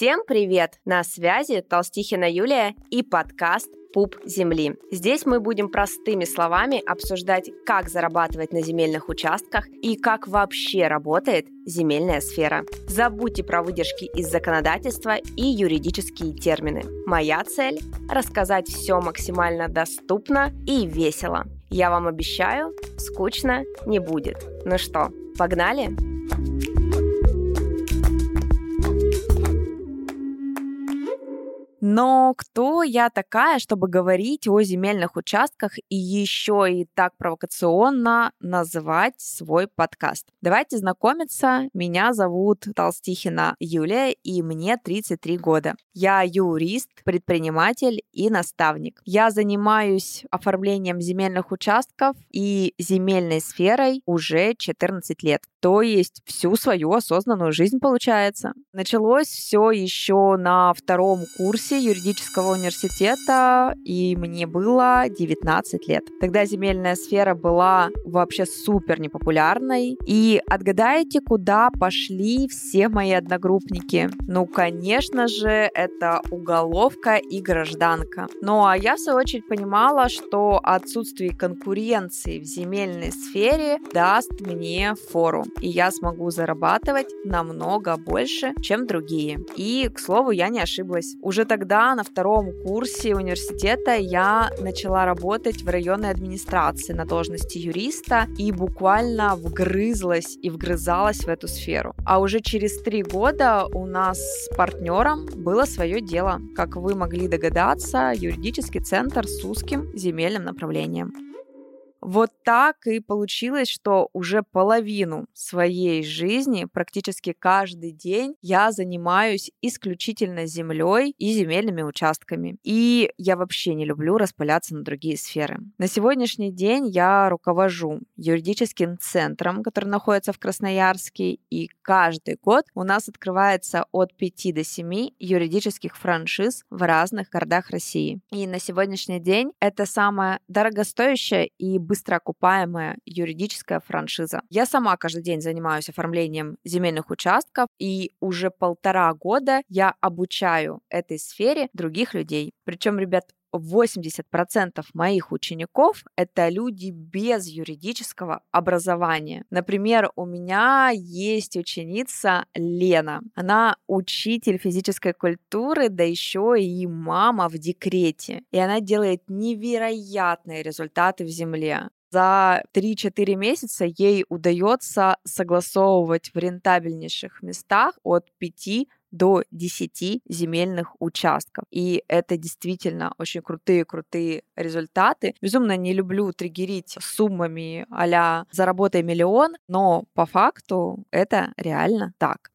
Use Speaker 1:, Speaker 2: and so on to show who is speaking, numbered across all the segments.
Speaker 1: Всем привет! На связи Толстихина Юлия и подкаст пуп земли. Здесь мы будем простыми словами обсуждать, как зарабатывать на земельных участках и как вообще работает земельная сфера. Забудьте про выдержки из законодательства и юридические термины. Моя цель – рассказать все максимально доступно и весело. Я вам обещаю, скучно не будет. Ну что, погнали? Погнали! Но кто я такая, чтобы говорить о земельных участках и еще и так провокационно называть свой подкаст? Давайте знакомиться. Меня зовут Толстихина Юлия, и мне 33 года. Я юрист, предприниматель и наставник. Я занимаюсь оформлением земельных участков и земельной сферой уже 14 лет. То есть всю свою осознанную жизнь получается. Началось все еще на втором курсе юридического университета, и мне было 19 лет. Тогда земельная сфера была вообще супер непопулярной. И отгадайте, куда пошли все мои одногруппники? Ну, конечно же, это уголовка и гражданка. Ну, а я, в свою очередь, понимала, что отсутствие конкуренции в земельной сфере даст мне фору, и я смогу зарабатывать намного больше, чем другие. И, к слову, я не ошиблась. Уже тогда на втором курсе университета я начала работать в районной администрации на должности юриста и буквально вгрызлась и вгрызалась в эту сферу. А уже через три года у нас с партнером было свое дело. Как вы могли догадаться, юридический центр с узким земельным направлением. Вот так и получилось, что уже половину своей жизни, практически каждый день, я занимаюсь исключительно землей и земельными участками. И я вообще не люблю распыляться на другие сферы. На сегодняшний день я руковожу юридическим центром, который находится в Красноярске, и каждый год у нас открывается от 5 до 7 юридических франшиз в разных городах России. И на сегодняшний день это самая дорогостоящая и быстро окупаемая юридическая франшиза. Я сама каждый день занимаюсь оформлением земельных участков, и уже полтора года я обучаю этой сфере других людей. Причем, ребят, 80% моих учеников — это люди без юридического образования. Например, у меня есть ученица Лена. Она учитель физической культуры, да еще и мама в декрете. И она делает невероятные результаты в земле за 3-4 месяца ей удается согласовывать в рентабельнейших местах от 5 до 10 земельных участков. И это действительно очень крутые-крутые результаты. Безумно не люблю триггерить суммами а «заработай миллион», но по факту это реально так.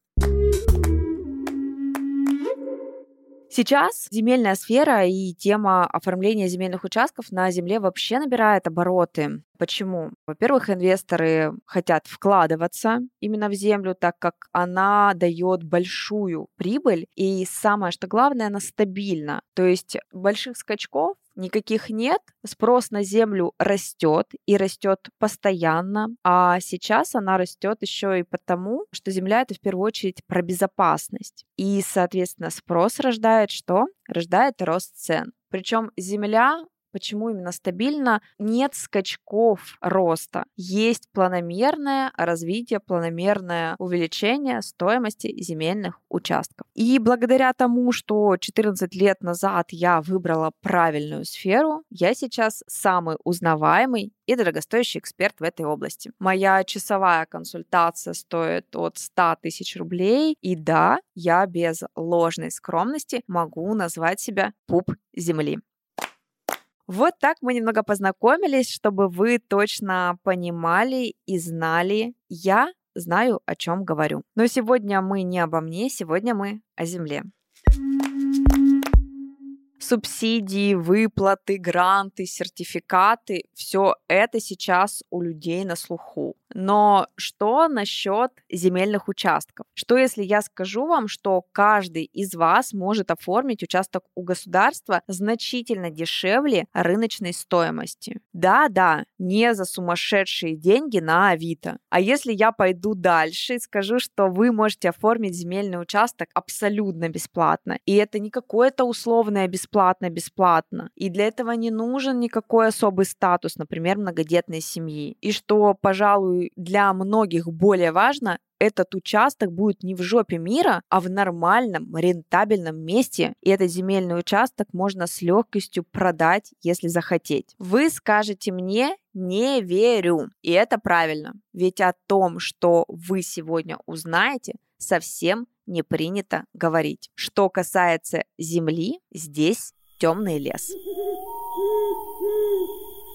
Speaker 1: Сейчас земельная сфера и тема оформления земельных участков на земле вообще набирает обороты. Почему? Во-первых, инвесторы хотят вкладываться именно в землю, так как она дает большую прибыль, и самое, что главное, она стабильна. То есть больших скачков никаких нет, спрос на землю растет и растет постоянно, а сейчас она растет еще и потому, что земля это в первую очередь про безопасность. И, соответственно, спрос рождает что? Рождает рост цен. Причем земля Почему именно стабильно? Нет скачков роста. Есть планомерное развитие, планомерное увеличение стоимости земельных участков. И благодаря тому, что 14 лет назад я выбрала правильную сферу, я сейчас самый узнаваемый и дорогостоящий эксперт в этой области. Моя часовая консультация стоит от 100 тысяч рублей. И да, я без ложной скромности могу назвать себя пуп земли. Вот так мы немного познакомились, чтобы вы точно понимали и знали, я знаю, о чем говорю. Но сегодня мы не обо мне, сегодня мы о земле. Субсидии, выплаты, гранты, сертификаты – все это сейчас у людей на слуху. Но что насчет земельных участков? Что если я скажу вам, что каждый из вас может оформить участок у государства значительно дешевле рыночной стоимости? Да-да, не за сумасшедшие деньги на Авито. А если я пойду дальше и скажу, что вы можете оформить земельный участок абсолютно бесплатно, и это не какое-то условное бесплатно-бесплатно, и для этого не нужен никакой особый статус, например, многодетной семьи, и что, пожалуй, для многих более важно, этот участок будет не в жопе мира, а в нормальном, рентабельном месте, и этот земельный участок можно с легкостью продать, если захотеть. Вы скажете мне, не верю. И это правильно. Ведь о том, что вы сегодня узнаете, совсем не принято говорить. Что касается земли, здесь темный лес.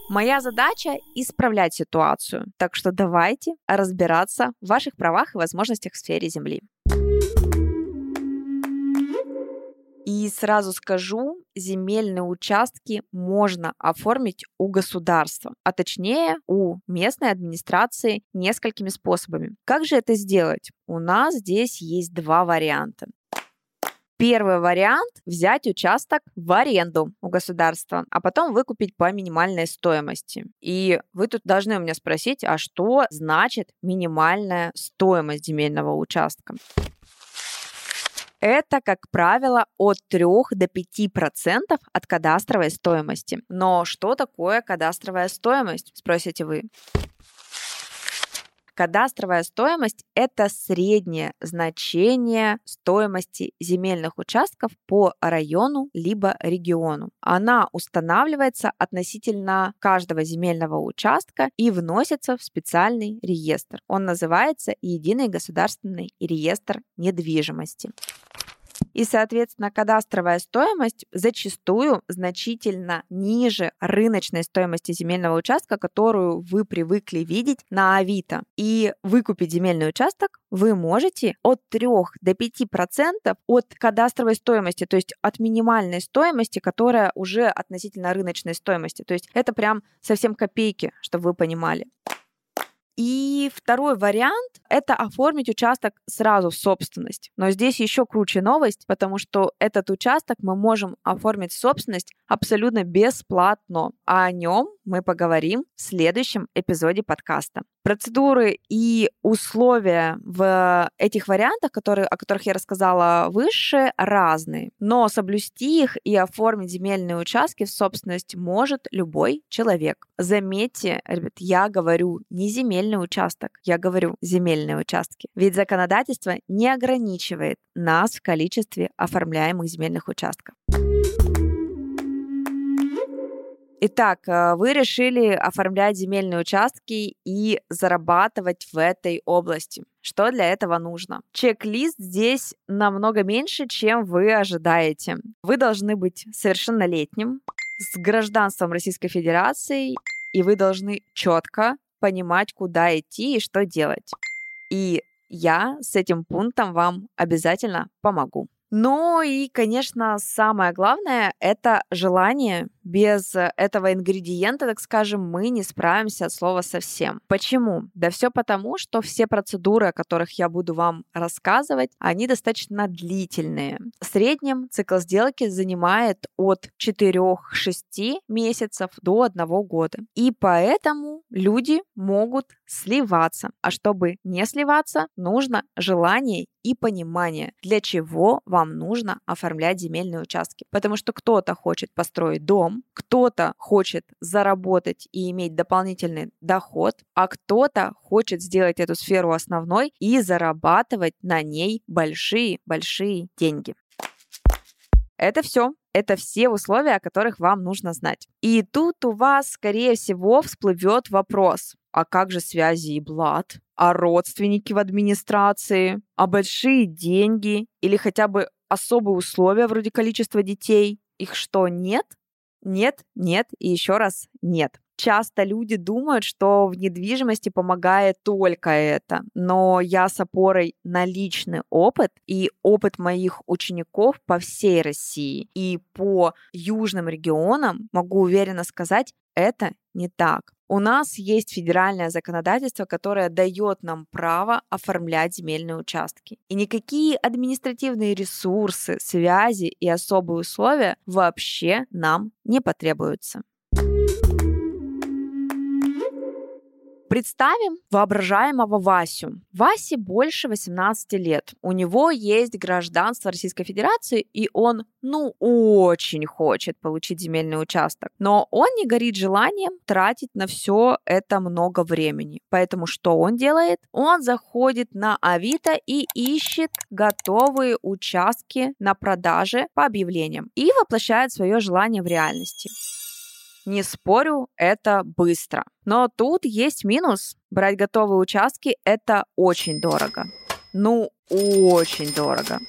Speaker 1: Моя задача — исправлять ситуацию. Так что давайте разбираться в ваших правах и возможностях в сфере Земли. И сразу скажу, земельные участки можно оформить у государства, а точнее у местной администрации несколькими способами. Как же это сделать? У нас здесь есть два варианта. Первый вариант – взять участок в аренду у государства, а потом выкупить по минимальной стоимости. И вы тут должны у меня спросить, а что значит минимальная стоимость земельного участка? Это, как правило, от 3 до 5% от кадастровой стоимости. Но что такое кадастровая стоимость, спросите вы? Кадастровая стоимость – это среднее значение стоимости земельных участков по району либо региону. Она устанавливается относительно каждого земельного участка и вносится в специальный реестр. Он называется Единый государственный реестр недвижимости. И, соответственно, кадастровая стоимость зачастую значительно ниже рыночной стоимости земельного участка, которую вы привыкли видеть на Авито. И выкупить земельный участок вы можете от 3 до 5 процентов от кадастровой стоимости, то есть от минимальной стоимости, которая уже относительно рыночной стоимости. То есть это прям совсем копейки, чтобы вы понимали. И второй вариант – это оформить участок сразу в собственность. Но здесь еще круче новость, потому что этот участок мы можем оформить в собственность абсолютно бесплатно. А о нем мы поговорим в следующем эпизоде подкаста. Процедуры и условия в этих вариантах, которые, о которых я рассказала выше, разные. Но соблюсти их и оформить земельные участки в собственность может любой человек. Заметьте, ребят, я говорю не земельный участок, я говорю земельные участки. Ведь законодательство не ограничивает нас в количестве оформляемых земельных участков. Итак, э, вы решили оформлять земельные участки и зарабатывать в этой области. Что для этого нужно? Чек-лист здесь намного меньше, чем вы ожидаете. Вы должны быть совершеннолетним, с гражданством Российской Федерации, и вы должны четко понимать, куда идти и что делать. И я с этим пунктом вам обязательно помогу. Ну и, конечно, самое главное — это желание. Без этого ингредиента, так скажем, мы не справимся от слова совсем. Почему? Да все потому, что все процедуры, о которых я буду вам рассказывать, они достаточно длительные. В среднем цикл сделки занимает от 4-6 месяцев до 1 года. И поэтому люди могут сливаться. А чтобы не сливаться, нужно желание и понимание, для чего вам нужно оформлять земельные участки. Потому что кто-то хочет построить дом, кто-то хочет заработать и иметь дополнительный доход, а кто-то хочет сделать эту сферу основной и зарабатывать на ней большие-большие деньги. Это все. Это все условия, о которых вам нужно знать. И тут у вас, скорее всего, всплывет вопрос. А как же связи и блат? А родственники в администрации? А большие деньги? Или хотя бы особые условия вроде количества детей? Их что, нет? Нет, нет и еще раз нет. Часто люди думают, что в недвижимости помогает только это, но я с опорой на личный опыт и опыт моих учеников по всей России и по южным регионам могу уверенно сказать, это не так. У нас есть федеральное законодательство, которое дает нам право оформлять земельные участки. И никакие административные ресурсы, связи и особые условия вообще нам не потребуются. Представим воображаемого Васю. Васе больше 18 лет. У него есть гражданство Российской Федерации, и он, ну, очень хочет получить земельный участок. Но он не горит желанием тратить на все это много времени. Поэтому что он делает? Он заходит на Авито и ищет готовые участки на продаже по объявлениям и воплощает свое желание в реальности. Не спорю, это быстро. Но тут есть минус. Брать готовые участки – это очень дорого. Ну, очень дорого.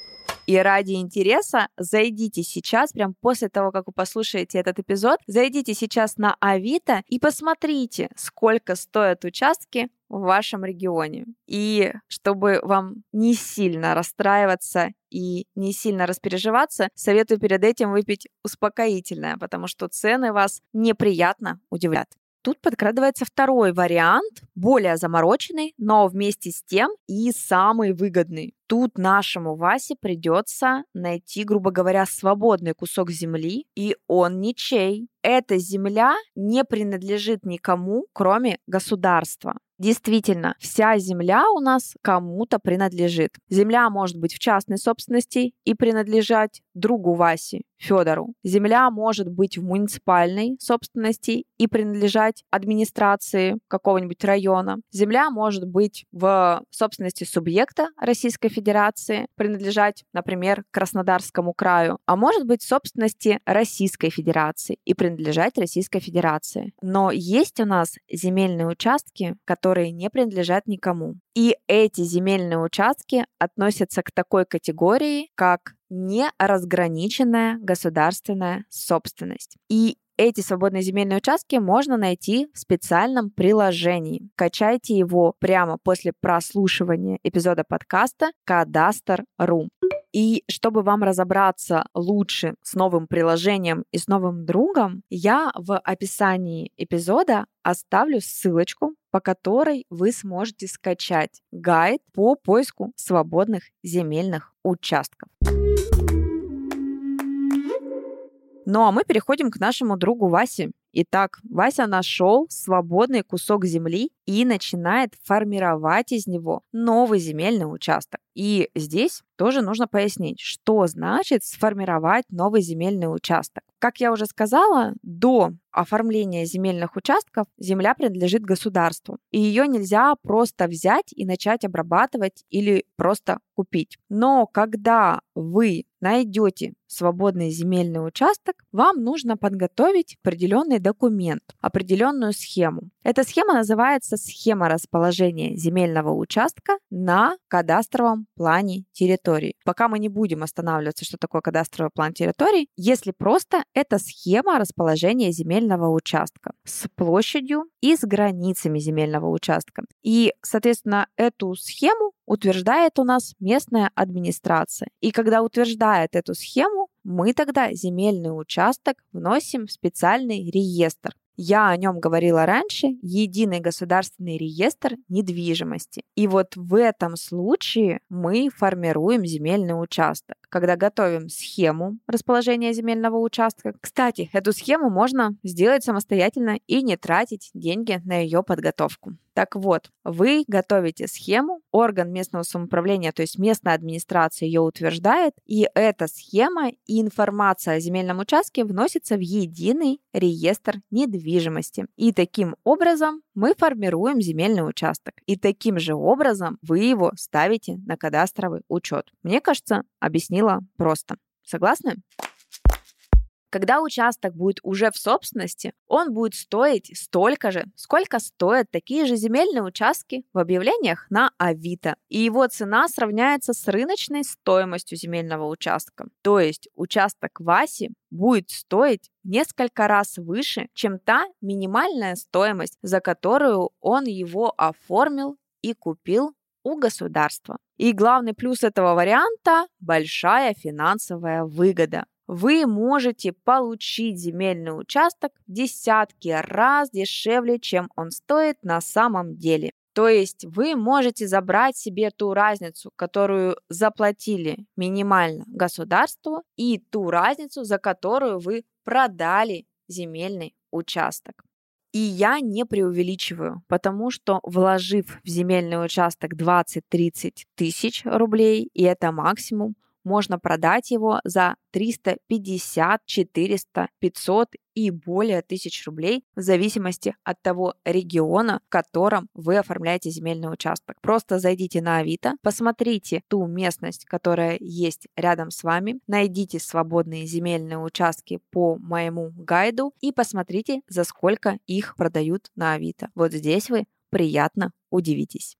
Speaker 1: И ради интереса зайдите сейчас, прям после того, как вы послушаете этот эпизод, зайдите сейчас на Авито и посмотрите, сколько стоят участки в вашем регионе. И чтобы вам не сильно расстраиваться и не сильно распереживаться, советую перед этим выпить успокоительное, потому что цены вас неприятно удивляют. Тут подкрадывается второй вариант, более замороченный, но вместе с тем и самый выгодный. Тут нашему Васе придется найти, грубо говоря, свободный кусок земли, и он ничей. Эта земля не принадлежит никому, кроме государства. Действительно, вся земля у нас кому-то принадлежит. Земля может быть в частной собственности и принадлежать другу Васе, Федору. Земля может быть в муниципальной собственности и принадлежать администрации какого-нибудь района. Земля может быть в собственности субъекта Российской Федерации, принадлежать, например, Краснодарскому краю, а может быть в собственности Российской Федерации и принадлежать Российской Федерации. Но есть у нас земельные участки, которые не принадлежат никому. И эти земельные участки относятся к такой категории, как неразграниченная государственная собственность. И эти свободные земельные участки можно найти в специальном приложении. Качайте его прямо после прослушивания эпизода подкаста «Кадастр.ру». И чтобы вам разобраться лучше с новым приложением и с новым другом, я в описании эпизода оставлю ссылочку, по которой вы сможете скачать гайд по поиску свободных земельных участков. Ну а мы переходим к нашему другу Васе. Итак, Вася нашел свободный кусок земли и начинает формировать из него новый земельный участок. И здесь тоже нужно пояснить, что значит сформировать новый земельный участок. Как я уже сказала, до оформления земельных участков земля принадлежит государству, и ее нельзя просто взять и начать обрабатывать или просто купить. Но когда вы найдете свободный земельный участок, вам нужно подготовить определенный документ, определенную схему. Эта схема называется схема расположения земельного участка на кадастровом плане территории. Пока мы не будем останавливаться, что такое кадастровый план территории, если просто это схема расположения земельного участка с площадью и с границами земельного участка. И, соответственно, эту схему утверждает у нас местная администрация. И когда утверждает эту схему, мы тогда земельный участок вносим в специальный реестр. Я о нем говорила раньше, единый государственный реестр недвижимости. И вот в этом случае мы формируем земельный участок, когда готовим схему расположения земельного участка. Кстати, эту схему можно сделать самостоятельно и не тратить деньги на ее подготовку. Так вот, вы готовите схему, орган местного самоуправления, то есть местная администрация ее утверждает, и эта схема и информация о земельном участке вносится в единый реестр недвижимости. И таким образом мы формируем земельный участок. И таким же образом вы его ставите на кадастровый учет. Мне кажется, объяснила просто. Согласны? Когда участок будет уже в собственности, он будет стоить столько же, сколько стоят такие же земельные участки в объявлениях на Авито. И его цена сравняется с рыночной стоимостью земельного участка. То есть участок Васи будет стоить несколько раз выше, чем та минимальная стоимость, за которую он его оформил и купил у государства. И главный плюс этого варианта – большая финансовая выгода. Вы можете получить земельный участок в десятки раз дешевле, чем он стоит на самом деле. То есть вы можете забрать себе ту разницу, которую заплатили минимально государству, и ту разницу, за которую вы продали земельный участок. И я не преувеличиваю, потому что вложив в земельный участок 20-30 тысяч рублей, и это максимум, можно продать его за 350, 400, 500 и более тысяч рублей в зависимости от того региона, в котором вы оформляете земельный участок. Просто зайдите на Авито, посмотрите ту местность, которая есть рядом с вами, найдите свободные земельные участки по моему гайду и посмотрите, за сколько их продают на Авито. Вот здесь вы приятно удивитесь.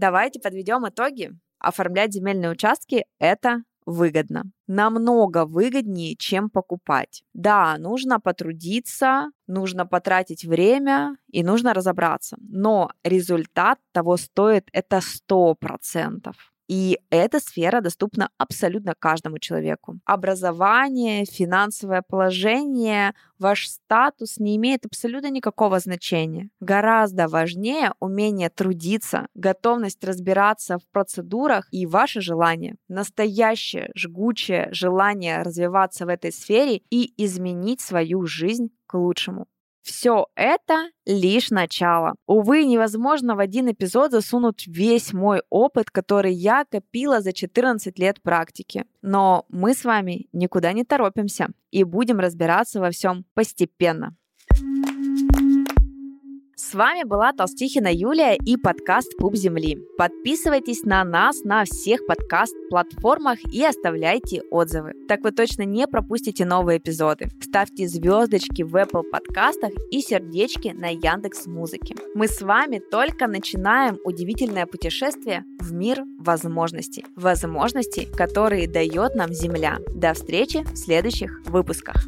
Speaker 1: Давайте подведем итоги. Оформлять земельные участки – это выгодно. Намного выгоднее, чем покупать. Да, нужно потрудиться, нужно потратить время и нужно разобраться. Но результат того стоит это 100%. И эта сфера доступна абсолютно каждому человеку. Образование, финансовое положение, ваш статус не имеет абсолютно никакого значения. Гораздо важнее умение трудиться, готовность разбираться в процедурах и ваше желание. Настоящее жгучее желание развиваться в этой сфере и изменить свою жизнь к лучшему. Все это лишь начало. Увы, невозможно в один эпизод засунуть весь мой опыт, который я копила за 14 лет практики. Но мы с вами никуда не торопимся и будем разбираться во всем постепенно. С вами была Толстихина Юлия и подкаст «Пуп земли». Подписывайтесь на нас на всех подкаст-платформах и оставляйте отзывы. Так вы точно не пропустите новые эпизоды. Ставьте звездочки в Apple подкастах и сердечки на Яндекс Музыке. Мы с вами только начинаем удивительное путешествие в мир возможностей. Возможностей, которые дает нам Земля. До встречи в следующих выпусках.